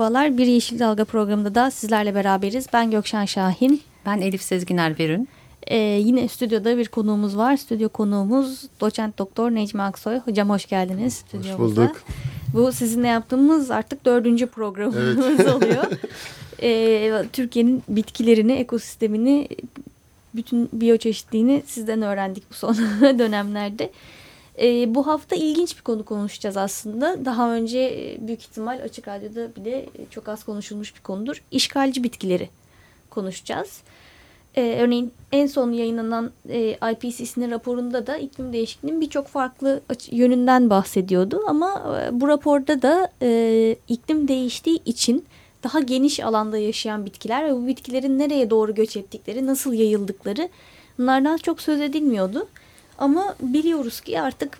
Merhabalar, Bir Yeşil Dalga programında da sizlerle beraberiz. Ben Gökşen Şahin. Ben Elif Sezginer Verün. Ee, yine stüdyoda bir konuğumuz var. Stüdyo konuğumuz doçent doktor Necmi Aksoy. Hocam hoş geldiniz stüdyomuza. Hoş bulduk. Bu sizinle yaptığımız artık dördüncü programımız evet. oluyor. Ee, Türkiye'nin bitkilerini, ekosistemini, bütün biyoçeşitliğini sizden öğrendik bu son dönemlerde. E, bu hafta ilginç bir konu konuşacağız aslında. Daha önce e, büyük ihtimal Açık Radyo'da bile çok az konuşulmuş bir konudur. İşgalci bitkileri konuşacağız. E, örneğin en son yayınlanan e, IPCC'nin raporunda da iklim değişikliğinin birçok farklı yönünden bahsediyordu. Ama e, bu raporda da e, iklim değiştiği için daha geniş alanda yaşayan bitkiler ve bu bitkilerin nereye doğru göç ettikleri, nasıl yayıldıkları bunlardan çok söz edilmiyordu. Ama biliyoruz ki artık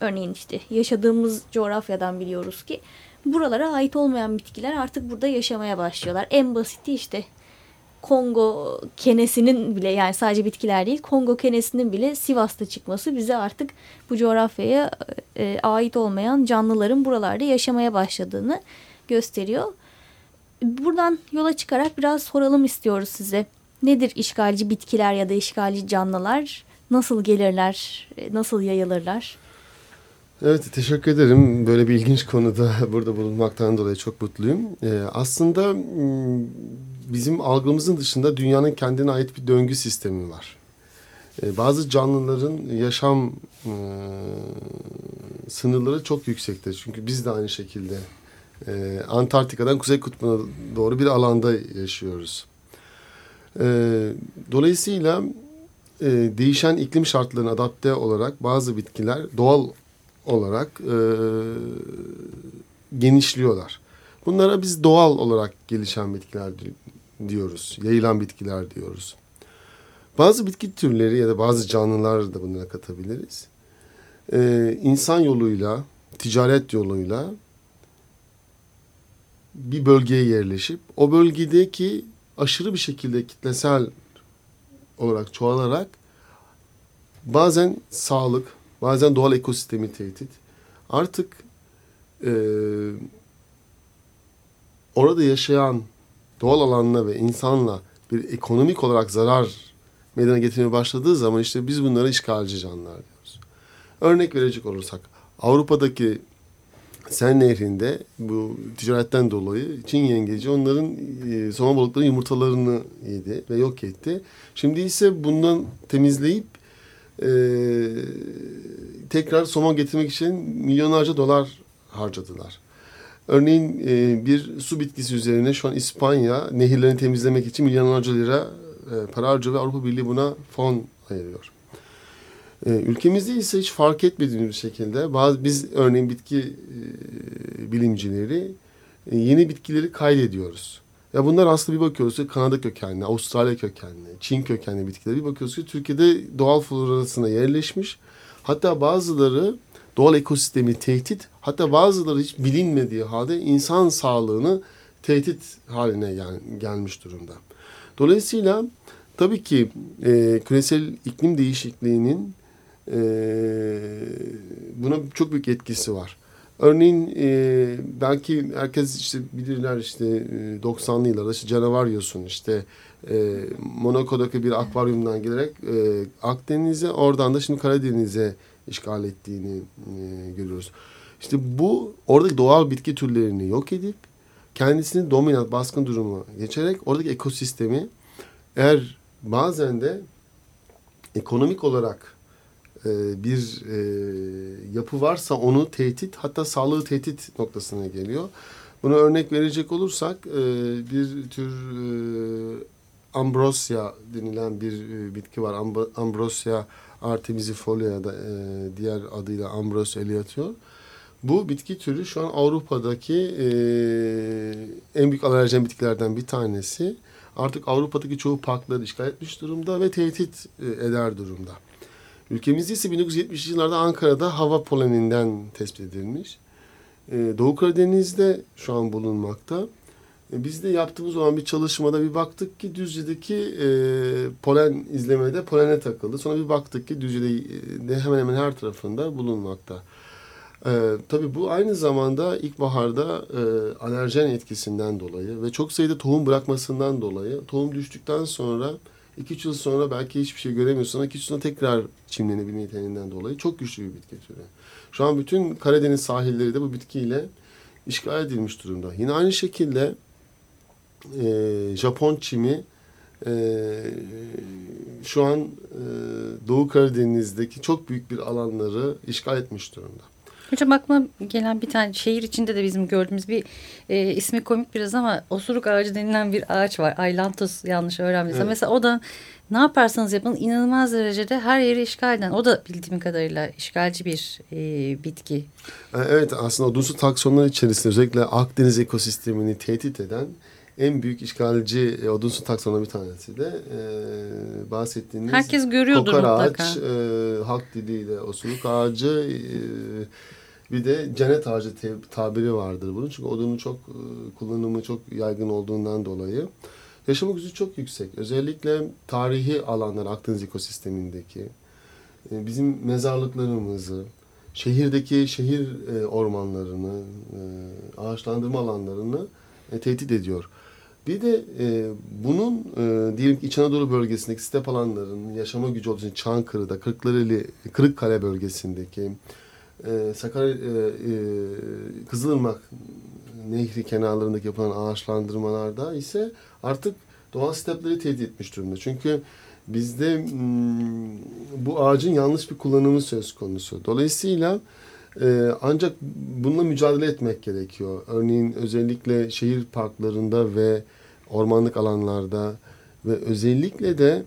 örneğin işte yaşadığımız coğrafyadan biliyoruz ki buralara ait olmayan bitkiler artık burada yaşamaya başlıyorlar. En basiti işte Kongo kenesinin bile yani sadece bitkiler değil Kongo kenesinin bile Sivas'ta çıkması bize artık bu coğrafyaya e, ait olmayan canlıların buralarda yaşamaya başladığını gösteriyor. Buradan yola çıkarak biraz soralım istiyoruz size. Nedir işgalci bitkiler ya da işgalci canlılar? Nasıl gelirler? E, nasıl yayılırlar? Evet teşekkür ederim. Böyle bir ilginç konuda burada bulunmaktan dolayı çok mutluyum. Ee, aslında bizim algımızın dışında dünyanın kendine ait bir döngü sistemi var. Ee, bazı canlıların yaşam e, sınırları çok yüksektir. Çünkü biz de aynı şekilde e, Antarktika'dan Kuzey Kutbu'na doğru bir alanda yaşıyoruz. E, dolayısıyla e, değişen iklim şartlarına adapte olarak bazı bitkiler doğal olarak e, genişliyorlar. Bunlara biz doğal olarak gelişen bitkiler diyoruz. Yayılan bitkiler diyoruz. Bazı bitki türleri ya da bazı canlılar da bunlara katabiliriz. Ee, insan yoluyla, ticaret yoluyla bir bölgeye yerleşip o bölgedeki aşırı bir şekilde kitlesel olarak çoğalarak bazen sağlık, bazen doğal ekosistemi tehdit. Artık e, orada yaşayan doğal alanla ve insanla bir ekonomik olarak zarar meydana getirmeye başladığı zaman işte biz bunlara işgalci canlılar diyoruz. Örnek verecek olursak Avrupa'daki Sen Nehri'nde bu ticaretten dolayı Çin yengeci onların e, somon balıkların yumurtalarını yedi ve yok etti. Şimdi ise bundan temizleyip e, tekrar somon getirmek için milyonlarca dolar harcadılar. Örneğin e, bir su bitkisi üzerine şu an İspanya nehirlerini temizlemek için milyonlarca lira e, para harcıyor ve Avrupa Birliği buna fon ayırıyor. E, ülkemizde ise hiç fark etmediğimiz şekilde bazı biz örneğin bitki e, bilimcileri e, yeni bitkileri kaydediyoruz. Ya bunlar aslında bir bakıyoruz ki Kanada kökenli, Avustralya kökenli, Çin kökenli bitkiler bir bakıyoruz ki Türkiye'de doğal florasına yerleşmiş. Hatta bazıları doğal ekosistemi tehdit, hatta bazıları hiç bilinmediği halde insan sağlığını tehdit haline gel, gelmiş durumda. Dolayısıyla tabii ki e, küresel iklim değişikliğinin e, buna çok büyük etkisi var. Örneğin e, belki herkes işte bilirler işte e, 90'lı yıllarda işte canavar yosun işte e, Monaco'daki bir akvaryumdan gelerek e, Akdeniz'e oradan da şimdi Karadeniz'e işgal ettiğini e, görüyoruz. İşte bu oradaki doğal bitki türlerini yok edip kendisini dominant baskın durumu geçerek oradaki ekosistemi eğer bazen de ekonomik olarak e, bir e, yapı varsa onu tehdit hatta sağlığı tehdit noktasına geliyor. Buna örnek verecek olursak e, bir tür ambrosia denilen bir e, bitki var. Amb ambrosia artemisifolia da e, diğer adıyla Ambrose elliotio. Bu bitki türü şu an Avrupa'daki e, en büyük alerjen bitkilerden bir tanesi. Artık Avrupa'daki çoğu parkları işgal etmiş durumda ve tehdit e, eder durumda. Ülkemizde ise 1970 yıllarda Ankara'da hava poleninden tespit edilmiş. E, Doğu Karadeniz'de şu an bulunmakta. E, biz de yaptığımız olan bir çalışmada bir baktık ki Düzce'deki e, polen izlemede polene takıldı. Sonra bir baktık ki Düzce'de hemen hemen her tarafında bulunmakta. Ee, tabii bu aynı zamanda ilkbaharda e, alerjen etkisinden dolayı ve çok sayıda tohum bırakmasından dolayı tohum düştükten sonra 2-3 yıl sonra belki hiçbir şey göremiyorsun ama 2-3 sonra tekrar çimlenebilme yeteneğinden dolayı çok güçlü bir bitki türü. Şu an bütün Karadeniz sahilleri de bu bitkiyle işgal edilmiş durumda. Yine aynı şekilde e, Japon çimi e, şu an e, Doğu Karadeniz'deki çok büyük bir alanları işgal etmiş durumda. Hocam aklıma gelen bir tane şehir içinde de bizim gördüğümüz bir e, ismi komik biraz ama osuruk ağacı denilen bir ağaç var. Aylantus yanlış öğrenmediysem. Evet. Mesela o da ne yaparsanız yapın inanılmaz derecede her yeri işgal eden. O da bildiğim kadarıyla işgalci bir e, bitki. E, evet aslında odunsu taksonlar içerisinde özellikle Akdeniz ekosistemini tehdit eden en büyük işgalci e, odunsu taksonlar bir tanesi de e, bahsettiğiniz Herkes görüyordur kokar mutlaka. ağaç, e, halk diliyle osuruk ağacı e, bir de cennet ağacı tabiri vardır bunun. Çünkü odunun çok e, kullanımı çok yaygın olduğundan dolayı. Yaşama gücü çok yüksek. Özellikle tarihi alanlar Akdeniz ekosistemindeki e, bizim mezarlıklarımızı, şehirdeki şehir e, ormanlarını, ağaçlandırma alanlarını tehdit ediyor. Bir de bunun diyelim ki İç Anadolu bölgesindeki step alanlarının yaşama gücü olduğu için Çankırı'da, Kırklareli, Kırıkkale bölgesindeki e, Sakarya e, e, Kızılırmak Nehri kenarlarındaki yapılan ağaçlandırmalarda ise artık doğal stepleri tehdit etmiş durumda. Çünkü bizde hmm, bu ağacın yanlış bir kullanımı söz konusu. Dolayısıyla e, ancak bununla mücadele etmek gerekiyor. Örneğin özellikle şehir parklarında ve ormanlık alanlarda ve özellikle de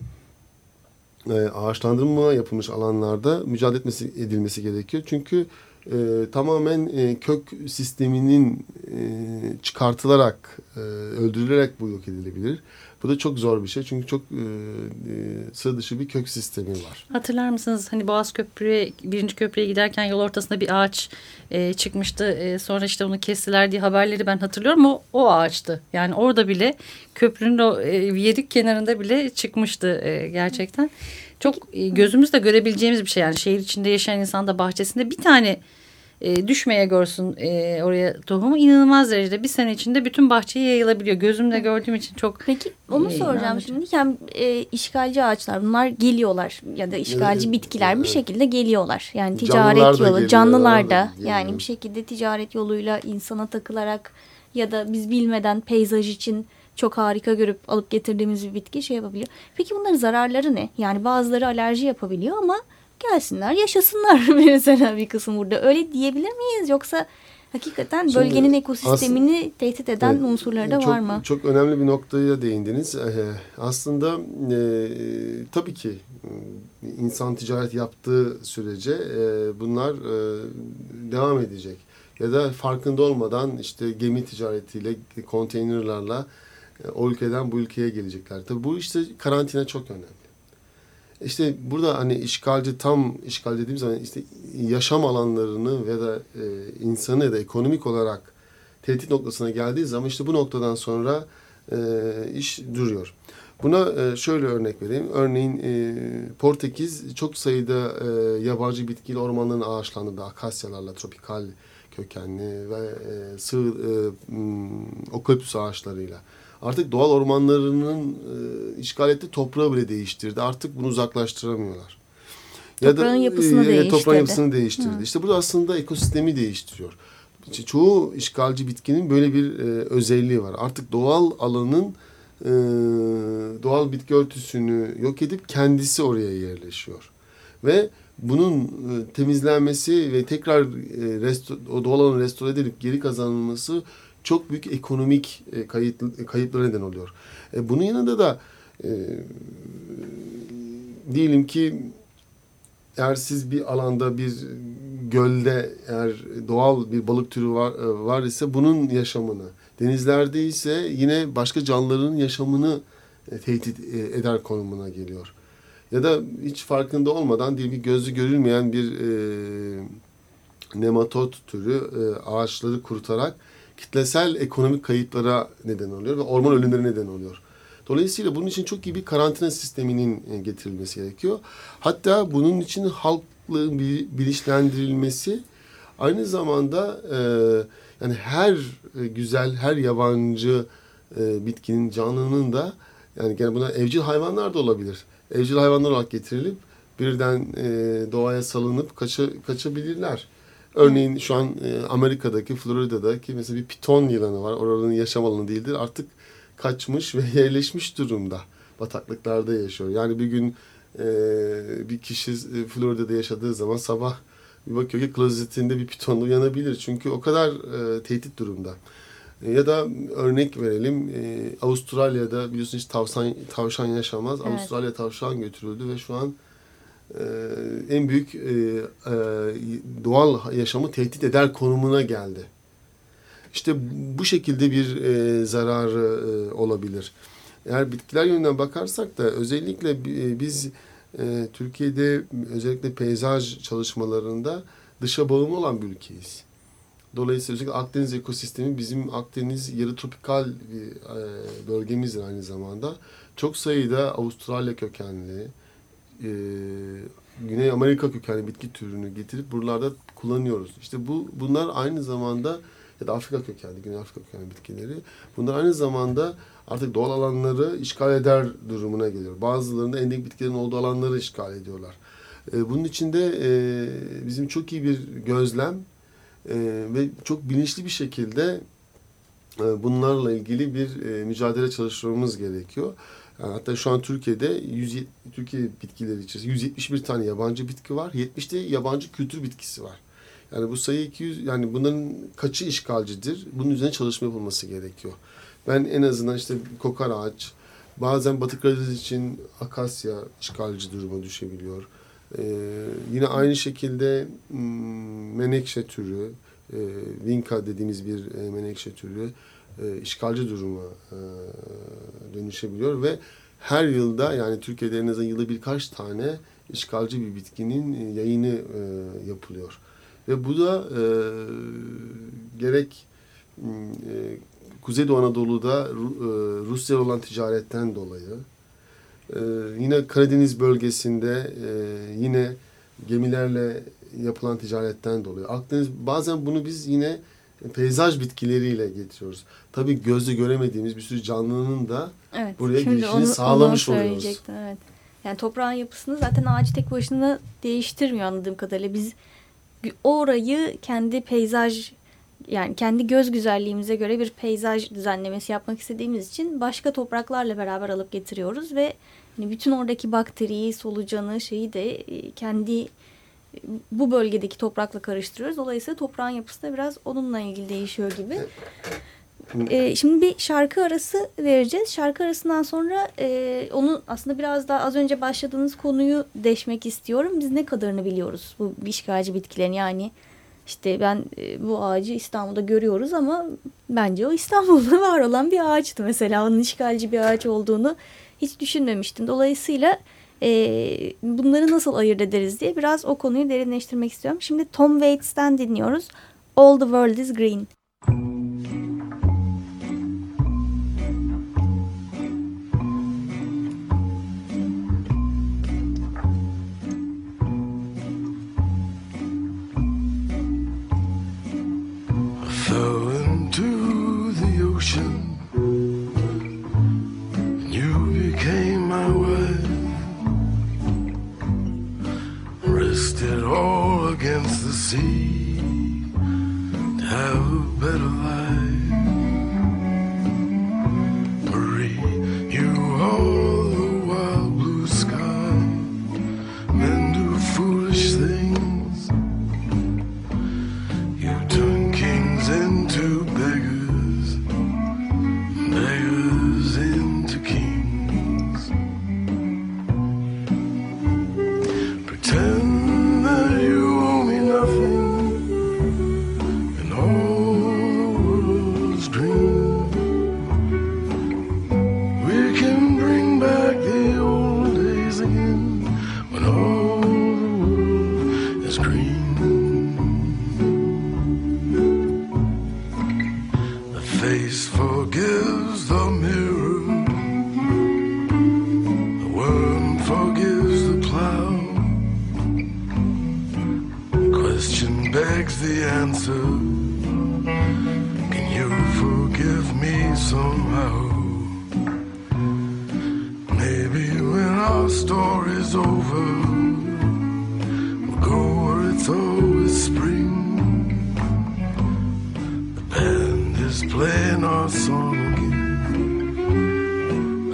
e, ağaçlandırma yapılmış alanlarda mücadele etmesi, edilmesi gerekiyor. Çünkü e, tamamen e, kök sisteminin e, çıkartılarak, e, öldürülerek bu yok edilebilir. Bu da çok zor bir şey çünkü çok e, e, sıra dışı bir kök sistemi var. Hatırlar mısınız hani Boğaz Köprü'ye birinci köprüye giderken yol ortasında bir ağaç e, çıkmıştı. E, sonra işte onu kestiler diye haberleri ben hatırlıyorum. O, o ağaçtı. Yani orada bile köprünün o e, viyadük kenarında bile çıkmıştı e, gerçekten. Çok e, gözümüzle görebileceğimiz bir şey yani şehir içinde yaşayan insan da bahçesinde bir tane e, düşmeye görsün e, oraya tohumu inanılmaz derecede bir sene içinde bütün bahçeye yayılabiliyor. Gözümle gördüğüm için çok Peki onu e, soracağım şimdi. Yani e, işgalci ağaçlar bunlar geliyorlar ya da işgalci evet, bitkiler evet. bir şekilde geliyorlar. Yani ticaret Canlılar yolu, geliyor, canlılar da yani bir şekilde ticaret yoluyla insana takılarak ya da biz bilmeden peyzaj için çok harika görüp alıp getirdiğimiz bir bitki şey yapabiliyor. Peki bunların zararları ne? Yani bazıları alerji yapabiliyor ama gelsinler yaşasınlar mesela bir kısım burada. Öyle diyebilir miyiz yoksa hakikaten Şimdi bölgenin ekosistemini tehdit eden evet, unsurları da çok, var mı? Çok önemli bir noktaya değindiniz. Aslında e, tabii ki e, insan ticaret yaptığı sürece e, bunlar e, devam edecek. Ya da farkında olmadan işte gemi ticaretiyle, konteynerlarla e, o ülkeden bu ülkeye gelecekler. Tabii bu işte karantina çok önemli. İşte burada hani işgalci tam işgal dediğim zaman işte yaşam alanlarını ve da e, insanı ya da ekonomik olarak tehdit noktasına geldiği zaman işte bu noktadan sonra e, iş duruyor. Buna e, şöyle örnek vereyim. Örneğin Portekiz çok sayıda e, yabancı bitkiyle ormanların ağaçlandırdı. Akasyalarla, tropikal kökenli ve sığ e, okaliptüs ağaçlarıyla artık doğal ormanlarının e, işgal ettiği toprağı bile değiştirdi. Artık bunu uzaklaştıramıyorlar. Toprağın ya da, yapısını e, değiştirdi. Toprağın yapısını değiştirdi. Hı. İşte burada aslında ekosistemi değiştiriyor. Çoğu işgalci bitkinin böyle bir e, özelliği var. Artık doğal alanın e, doğal bitki örtüsünü yok edip kendisi oraya yerleşiyor. Ve bunun e, temizlenmesi ve tekrar e, resto, o doğal alanı restore edilip geri kazanılması çok büyük ekonomik e, kayıp, kayıplara neden oluyor. E, bunun yanında da E, diyelim ki eğer siz bir alanda bir gölde eğer doğal bir balık türü var, e, var ise bunun yaşamını, denizlerde ise yine başka canlıların yaşamını e, tehdit e, eder konumuna geliyor. Ya da hiç farkında olmadan diye bir gözü görülmeyen bir e, nematot türü e, ağaçları kurutarak kitlesel ekonomik kayıplara neden oluyor ve orman ölümleri neden oluyor. Dolayısıyla bunun için çok iyi bir karantina sisteminin e, getirilmesi gerekiyor. Hatta bunun için halkla bilinçlendirilmesi aynı zamanda e, yani her e, güzel, her yabancı e, bitkinin, canlının da yani gene buna evcil hayvanlar da olabilir. Evcil hayvanlar olarak getirilip birden e, doğaya salınıp kaça, kaçabilirler. Örneğin şu an e, Amerika'daki, Florida'daki mesela bir piton yılanı var. Oranın yaşam alanı değildir. Artık kaçmış ve yerleşmiş durumda. Bataklıklarda yaşıyor. Yani bir gün e, bir kişi e, Florida'da yaşadığı zaman sabah bir bakıyor ki klozetinde bir piton uyanabilir. Çünkü o kadar e, tehdit durumda. E, ya da örnek verelim e, Avustralya'da biliyorsunuz hiç tavşan, tavşan yaşamaz. Evet. Avustralya tavşan götürüldü ve şu an e, en büyük e, e, doğal yaşamı tehdit eder konumuna geldi. İşte bu şekilde bir e, zararı olabilir. Eğer bitkiler yönünden bakarsak da özellikle biz Türkiye'de özellikle peyzaj çalışmalarında dışa bağımlı olan bir ülkeyiz. Dolayısıyla özellikle Akdeniz ekosistemi bizim Akdeniz yarı tropikal bir bölgemizdir aynı zamanda. Çok sayıda Avustralya kökenli, e, Güney Amerika kökenli bitki türünü getirip buralarda kullanıyoruz. İşte bu bunlar aynı zamanda ya da Afrika kökenli, Güney Afrika kökenli bitkileri. Bunlar aynı zamanda artık doğal alanları işgal eder durumuna geliyor. Bazılarında endemik bitkilerin olduğu alanları işgal ediyorlar. E, bunun içinde e, bizim çok iyi bir gözlem e, ve çok bilinçli bir şekilde e, bunlarla ilgili bir e, mücadele çalışmamız gerekiyor. Hatta şu an Türkiye'de 100, Türkiye bitkileri içerisinde 171 tane yabancı bitki var. 70 de yabancı kültür bitkisi var. Yani bu sayı 200 yani bunların kaçı işgalcidir? Bunun üzerine çalışma yapılması gerekiyor. Ben en azından işte kokar ağaç, bazen Batı Karadeniz için akasya işgalci duruma düşebiliyor. Ee, yine aynı şekilde hmm, menekşe türü, e, vinka dediğimiz bir e, menekşe türü e, işgalci duruma e, dönüşebiliyor ve her yılda yani Türkiye'de en azından yılda birkaç tane işgalci bir bitkinin yayını e, yapılıyor. Ve bu da e, gerek e, Kuzeydoğu Anadolu'da e, Rusya olan ticaretten dolayı e, yine Karadeniz bölgesinde e, yine gemilerle yapılan ticaretten dolayı. Akdeniz bazen bunu biz yine peyzaj bitkileriyle getiriyoruz. Tabii gözle göremediğimiz bir sürü canlının da evet, buraya girişini onu, sağlamış onu oluyoruz. Evet. Yani toprağın yapısını zaten ağacı tek başına değiştirmiyor anladığım kadarıyla. Biz orayı kendi peyzaj yani kendi göz güzelliğimize göre bir peyzaj düzenlemesi yapmak istediğimiz için başka topraklarla beraber alıp getiriyoruz ve hani bütün oradaki bakteriyi, solucanı, şeyi de e, kendi bu bölgedeki toprakla karıştırıyoruz. Dolayısıyla toprağın yapısı da biraz onunla ilgili değişiyor gibi. Ee, şimdi bir şarkı arası vereceğiz. Şarkı arasından sonra e, onu aslında biraz daha az önce başladığınız konuyu deşmek istiyorum. Biz ne kadarını biliyoruz bu işgalci bitkilerin yani işte ben e, bu ağacı İstanbul'da görüyoruz ama bence o İstanbul'da var olan bir ağaçtı mesela. Onun işgalci bir ağaç olduğunu hiç düşünmemiştim. Dolayısıyla e, bunları nasıl ayırt ederiz diye biraz o konuyu derinleştirmek istiyorum. Şimdi Tom Waits'ten dinliyoruz. All the World is Green. See. Answer. Can you forgive me somehow? Maybe when our story's over, we'll go where it's always spring. The band is playing our song again.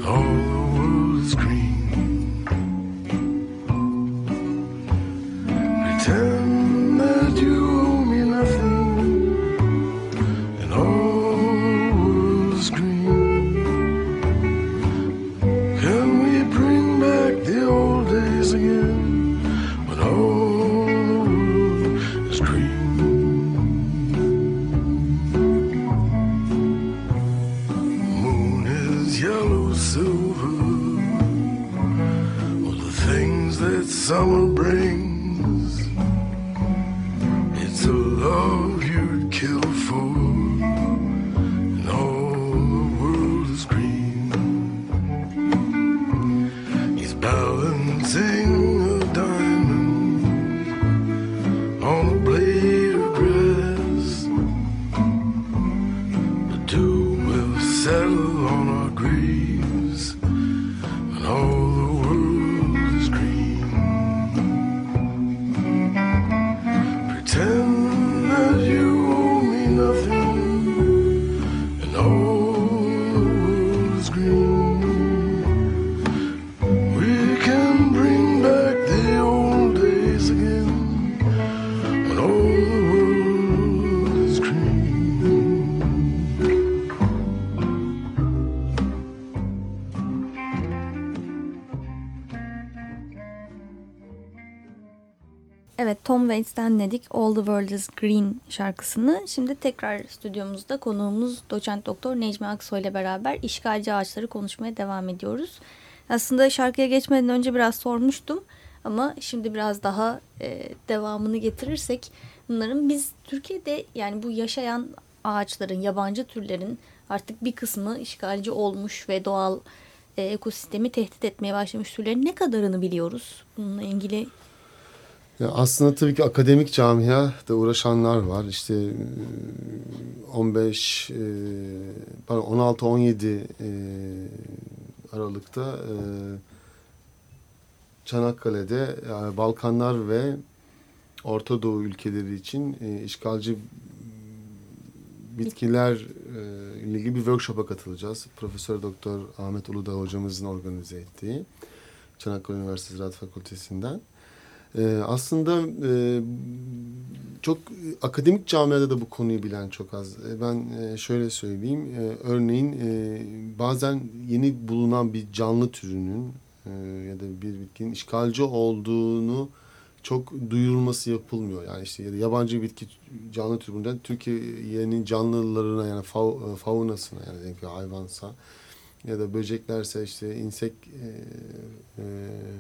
All yellow silver, all the things that summer brings. Waits'ten dinledik All the World is Green şarkısını. Şimdi tekrar stüdyomuzda konuğumuz doçent doktor Necmi Aksoy ile beraber işgalci ağaçları konuşmaya devam ediyoruz. Aslında şarkıya geçmeden önce biraz sormuştum ama şimdi biraz daha e, devamını getirirsek bunların biz Türkiye'de yani bu yaşayan ağaçların, yabancı türlerin artık bir kısmı işgalci olmuş ve doğal e, ekosistemi tehdit etmeye başlamış türlerin ne kadarını biliyoruz? Bununla ilgili Ya aslında tabii ki akademik camiada uğraşanlar var. İşte e, 15 e, pardon 16-17 e, Aralık'ta e, Çanakkale'de yani Balkanlar ve Orta Doğu ülkeleri için e, işgalci bitkiler e, ile ilgili bir workshop'a katılacağız. Profesör Doktor Ahmet Uludağ hocamızın organize ettiği Çanakkale Üniversitesi Ziraat Fakültesinden. Ee, aslında e, çok akademik camiada da bu konuyu bilen çok az. E, ben e, şöyle söyleyeyim. E, örneğin e, bazen yeni bulunan bir canlı türünün e, ya da bir bitkinin işgalci olduğunu çok duyurulması yapılmıyor. Yani işte ya da yabancı bitki canlı türü bundan Türkiye'nin canlılarına yani faunasına yani hayvansa ya da böceklerse işte insek e, e,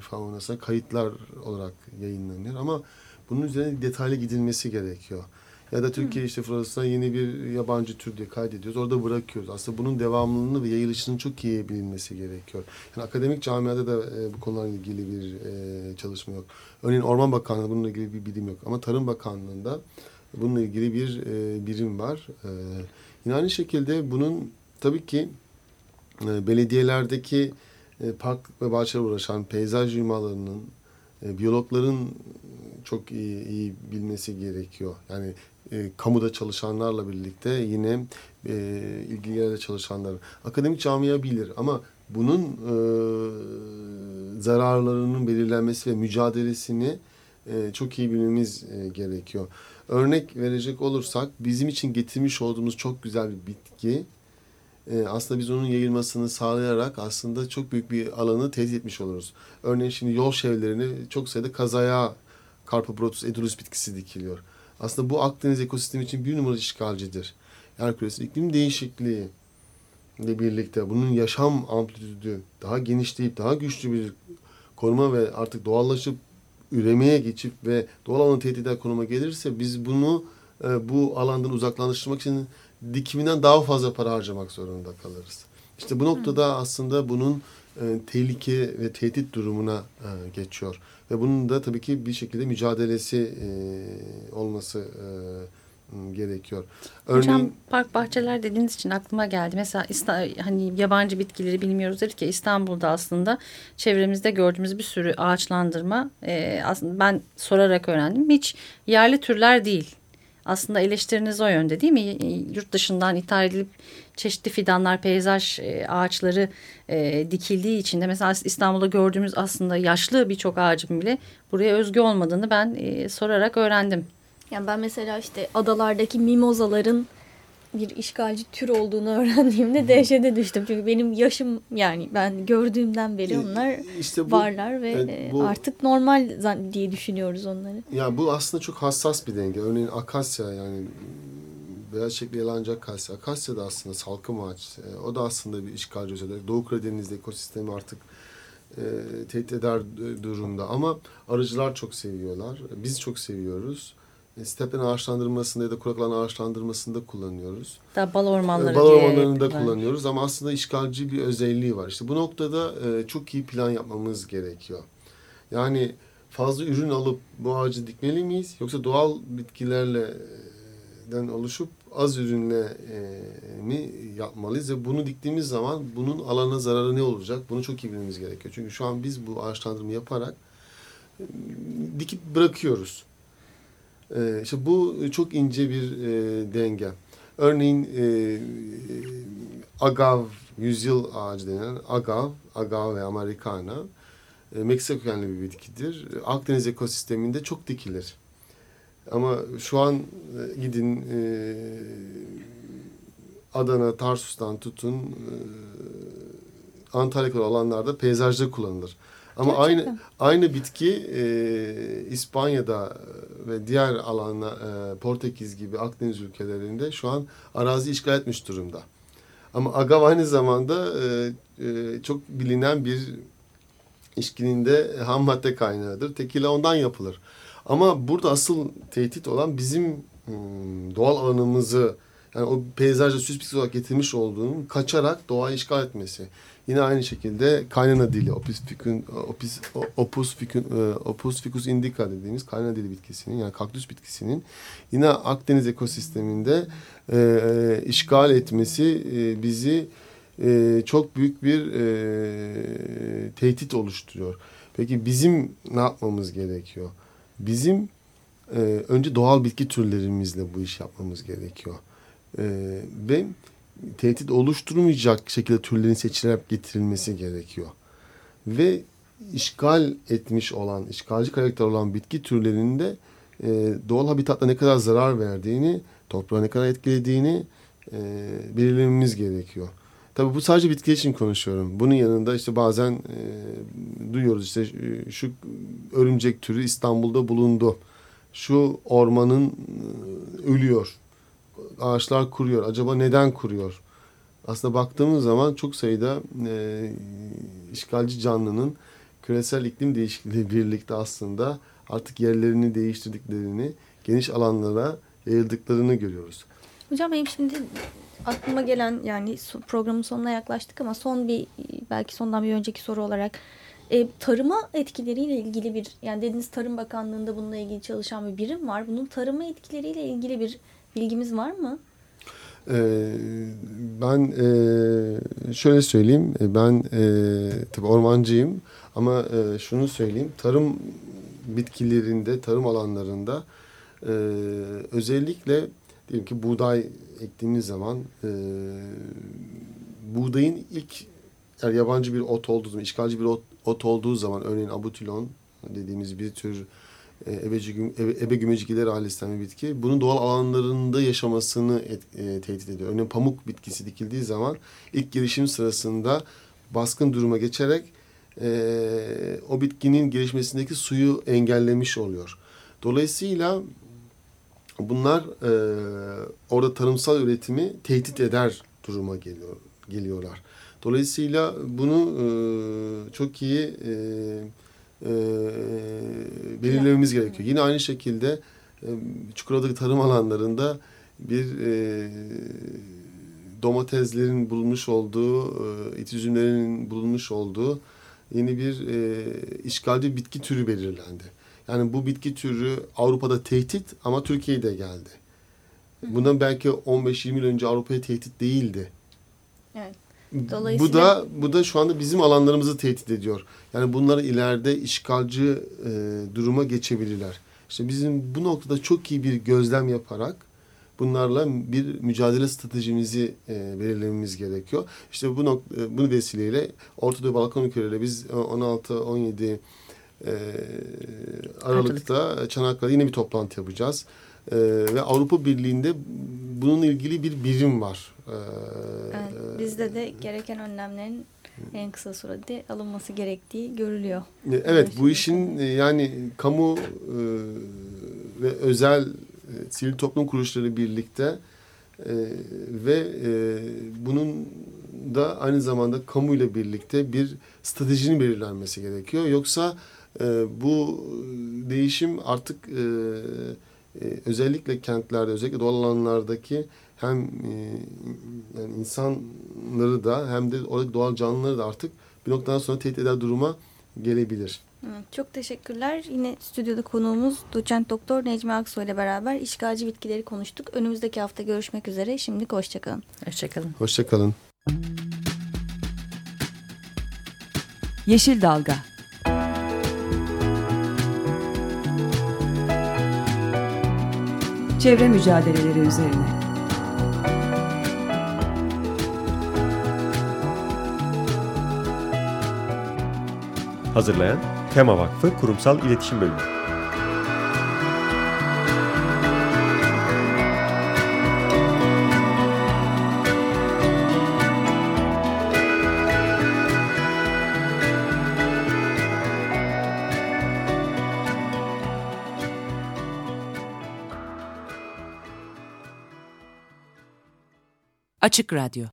faunasına kayıtlar olarak yayınlanıyor ama bunun üzerine detaylı gidilmesi gerekiyor. Ya da Türkiye işte Fransa'da yeni bir yabancı tür diye kaydediyoruz. Orada bırakıyoruz. Aslında bunun devamlılığını ve yayılışının çok iyi bilinmesi gerekiyor. Yani akademik camiada da e, bu konularla ilgili bir e, çalışma yok. Örneğin Orman Bakanlığı bununla ilgili bir bilim yok. Ama Tarım Bakanlığı'nda bununla ilgili bir e, birim var. E, yine aynı şekilde bunun tabii ki belediyelerdeki e, park ve bahçelerle uğraşan peyzaj yumalarının, e, biyologların çok iyi, iyi bilmesi gerekiyor. Yani e, kamuda çalışanlarla birlikte yine e, ilgili yerde çalışanlar. Akademik camia bilir ama bunun e, zararlarının belirlenmesi ve mücadelesini e, çok iyi bilmemiz e, gerekiyor. Örnek verecek olursak bizim için getirmiş olduğumuz çok güzel bir bitki e, aslında biz onun yayılmasını sağlayarak aslında çok büyük bir alanı tehdit etmiş oluruz. Örneğin şimdi yol çevrelerine çok sayıda kazaya Carpobrotus edulis bitkisi dikiliyor. Aslında bu Akdeniz ekosistemi için bir numaralı işgalcidir. Yer küresi iklim değişikliği ile birlikte bunun yaşam amplitüdü daha genişleyip daha güçlü bir koruma ve artık doğallaşıp üremeye geçip ve doğal alanı tehdit eden konuma gelirse biz bunu e, bu alandan uzaklaştırmak için dikiminden daha fazla para harcamak zorunda kalırız. İşte bu noktada aslında bunun e, tehlike ve tehdit durumuna e, geçiyor. Ve bunun da tabii ki bir şekilde mücadelesi e, olması gerekiyor. Hocam park bahçeler dediğiniz için aklıma geldi. Mesela hani yabancı bitkileri bilmiyoruz dedik ya İstanbul'da aslında çevremizde gördüğümüz bir sürü ağaçlandırma e, aslında ben sorarak öğrendim. Hiç yerli türler değil. Aslında eleştiriniz o yönde değil mi? Yurt dışından ithal edilip çeşitli fidanlar, peyzaj e, ağaçları e, dikildiği için de mesela İstanbul'da gördüğümüz aslında yaşlı birçok ağacın bile buraya özgü olmadığını ben e, sorarak öğrendim. Yani ben mesela işte adalardaki mimozaların bir işgalci tür olduğunu öğrendiğimde dehşete düştüm. Çünkü benim yaşım yani ben gördüğümden beri onlar E, işte bu, varlar ve evet, e, bu- artık normal diye düşünüyoruz onları. Ya bu aslında çok hassas bir denge. Örneğin akasya yani beyaz çiçekli yalancı akasya. Akasya da aslında salkım ağaç. E, O da aslında bir işgal özelliği. Doğu Karadeniz'de ekosistemi artık e, tehdit eder durumda. Ama arıcılar çok seviyorlar. Biz çok seviyoruz. E, Stepen ağaçlandırmasında ya da kurak alan ağaçlandırmasında kullanıyoruz. Da bal ormanları Bal ormanlarında kullan- kullanıyoruz ama aslında işgalci bir özelliği var. İşte bu noktada e, çok iyi plan yapmamız gerekiyor. Yani fazla ürün alıp bu ağacı dikmeli miyiz? Yoksa doğal bitkilerle e, den oluşup az ürünle e, mi yapmalıyız? Ve bunu diktiğimiz zaman bunun alana zararı ne olacak? Bunu çok iyi bilmemiz gerekiyor. Çünkü şu an biz bu ağaçlandırma yaparak e, dikip bırakıyoruz. E, işte bu çok ince bir e, denge. Örneğin e, agav, yüzyıl ağacı denen agav, agave americana e, Meksika kökenli bir bitkidir. Akdeniz ekosisteminde çok dikilir. Ama şu an e, gidin e, Adana, Tarsus'tan tutun e, Antalya kadar peyzajda kullanılır. Ama Gerçekten. aynı aynı bitki e, İspanya'da ve diğer alana e, Portekiz gibi Akdeniz ülkelerinde şu an arazi işgal etmiş durumda. Ama agav aynı zamanda e, e, çok bilinen bir içkinin de ham madde kaynağıdır. Tekila ondan yapılır. Ama burada asıl tehdit olan bizim hmm, doğal alanımızı yani o peyzajda süs olarak getirmiş olduğunun kaçarak doğayı işgal etmesi. Yine aynı şekilde kaynana dili, Opus ficus, opus, opus, ficus, e, opus ficus indica dediğimiz kaynana dili bitkisinin yani kaktüs bitkisinin yine Akdeniz ekosisteminde e, e, işgal etmesi e, bizi e, çok büyük bir e, tehdit oluşturuyor. Peki bizim ne yapmamız gerekiyor? Bizim e, önce doğal bitki türlerimizle bu iş yapmamız gerekiyor. E, ve tehdit oluşturmayacak şekilde türlerin seçilerek getirilmesi gerekiyor. Ve işgal etmiş olan, işgalci karakter olan bitki türlerinin de e, doğal habitatta ne kadar zarar verdiğini, toprağa ne kadar etkilediğini e, belirlememiz gerekiyor. Tabii bu sadece bitki için konuşuyorum. Bunun yanında işte bazen e, duyuyoruz işte e, şu örümcek türü İstanbul'da bulundu. Şu ormanın e, ölüyor. Ağaçlar kuruyor. Acaba neden kuruyor? Aslında baktığımız zaman çok sayıda e, işgalci canlının küresel iklim değişikliği birlikte aslında artık yerlerini değiştirdiklerini, geniş alanlara yayıldıklarını görüyoruz. Hocam benim şimdi aklıma gelen yani programın sonuna yaklaştık ama son bir belki sondan bir önceki soru olarak e, tarıma etkileriyle ilgili bir yani dediğiniz Tarım Bakanlığı'nda bununla ilgili çalışan bir birim var. Bunun tarıma etkileriyle ilgili bir bilgimiz var mı? Ee, ben e, şöyle söyleyeyim, e, ben e, tabii ormancıyım ama e, şunu söyleyeyim, tarım bitkilerinde, tarım alanlarında e, özellikle diyelim ki buğday ektiğimiz zaman e, buğdayın ilk yani yabancı bir ot olduğu zaman, işgalci bir ot, ot olduğu zaman örneğin abutilon dediğimiz bir tür ebeci, güm- ebe, ebe ailesinden bir bitki. Bunun doğal alanlarında yaşamasını et, e, tehdit ediyor. Örneğin pamuk bitkisi dikildiği zaman ilk gelişim sırasında baskın duruma geçerek e, o bitkinin gelişmesindeki suyu engellemiş oluyor. Dolayısıyla bunlar e, orada tarımsal üretimi tehdit eder duruma geliyor geliyorlar. Dolayısıyla bunu e, çok iyi e, e, belirlememiz gerekiyor. Yine aynı şekilde e, Çukurova'daki tarım alanlarında bir e, domateslerin bulunmuş olduğu, e, it üzümlerinin bulunmuş olduğu yeni bir e, işgalci bitki türü belirlendi. Yani bu bitki türü Avrupa'da tehdit ama Türkiye'de geldi. Bundan belki 15-20 yıl önce Avrupa'ya tehdit değildi. Evet. Bu Dolayısıyla- da bu da şu anda bizim alanlarımızı tehdit ediyor. Yani bunları ileride işgalci e, duruma geçebilirler. İşte bizim bu noktada çok iyi bir gözlem yaparak bunlarla bir mücadele stratejimizi e, belirlememiz gerekiyor. İşte bu nok- e, bu vesileyle Orta Doğu Balkan ülkeleriyle biz 16-17 e, Aralık'ta Çanakkale'de yine bir toplantı yapacağız. E, ve Avrupa Birliği'nde bununla ilgili bir birim var. E, Evet, bizde de gereken önlemlerin en kısa sürede alınması gerektiği görülüyor. E, Evet bu işin e, yani kamu e, ve özel e, sivil toplum kuruluşları birlikte e, ve e, bunun da aynı zamanda kamu ile birlikte bir stratejinin belirlenmesi gerekiyor. Yoksa e, bu değişim artık e, e, özellikle kentlerde özellikle doğal alanlardaki hem e, yani insanları da hem de oradaki doğal canlıları da artık bir noktadan sonra tehdit eder duruma gelebilir. Evet, çok teşekkürler. Yine stüdyoda konuğumuz doçent doktor Necmi Aksoy ile beraber işgalci bitkileri konuştuk. Önümüzdeki hafta görüşmek üzere. Şimdilik hoşçakalın. Hoşçakalın. Hoşçakalın. Yeşil Dalga Çevre mücadeleleri üzerine Hazırlayan Tema Vakfı Kurumsal İletişim Bölümü. Açık Radyo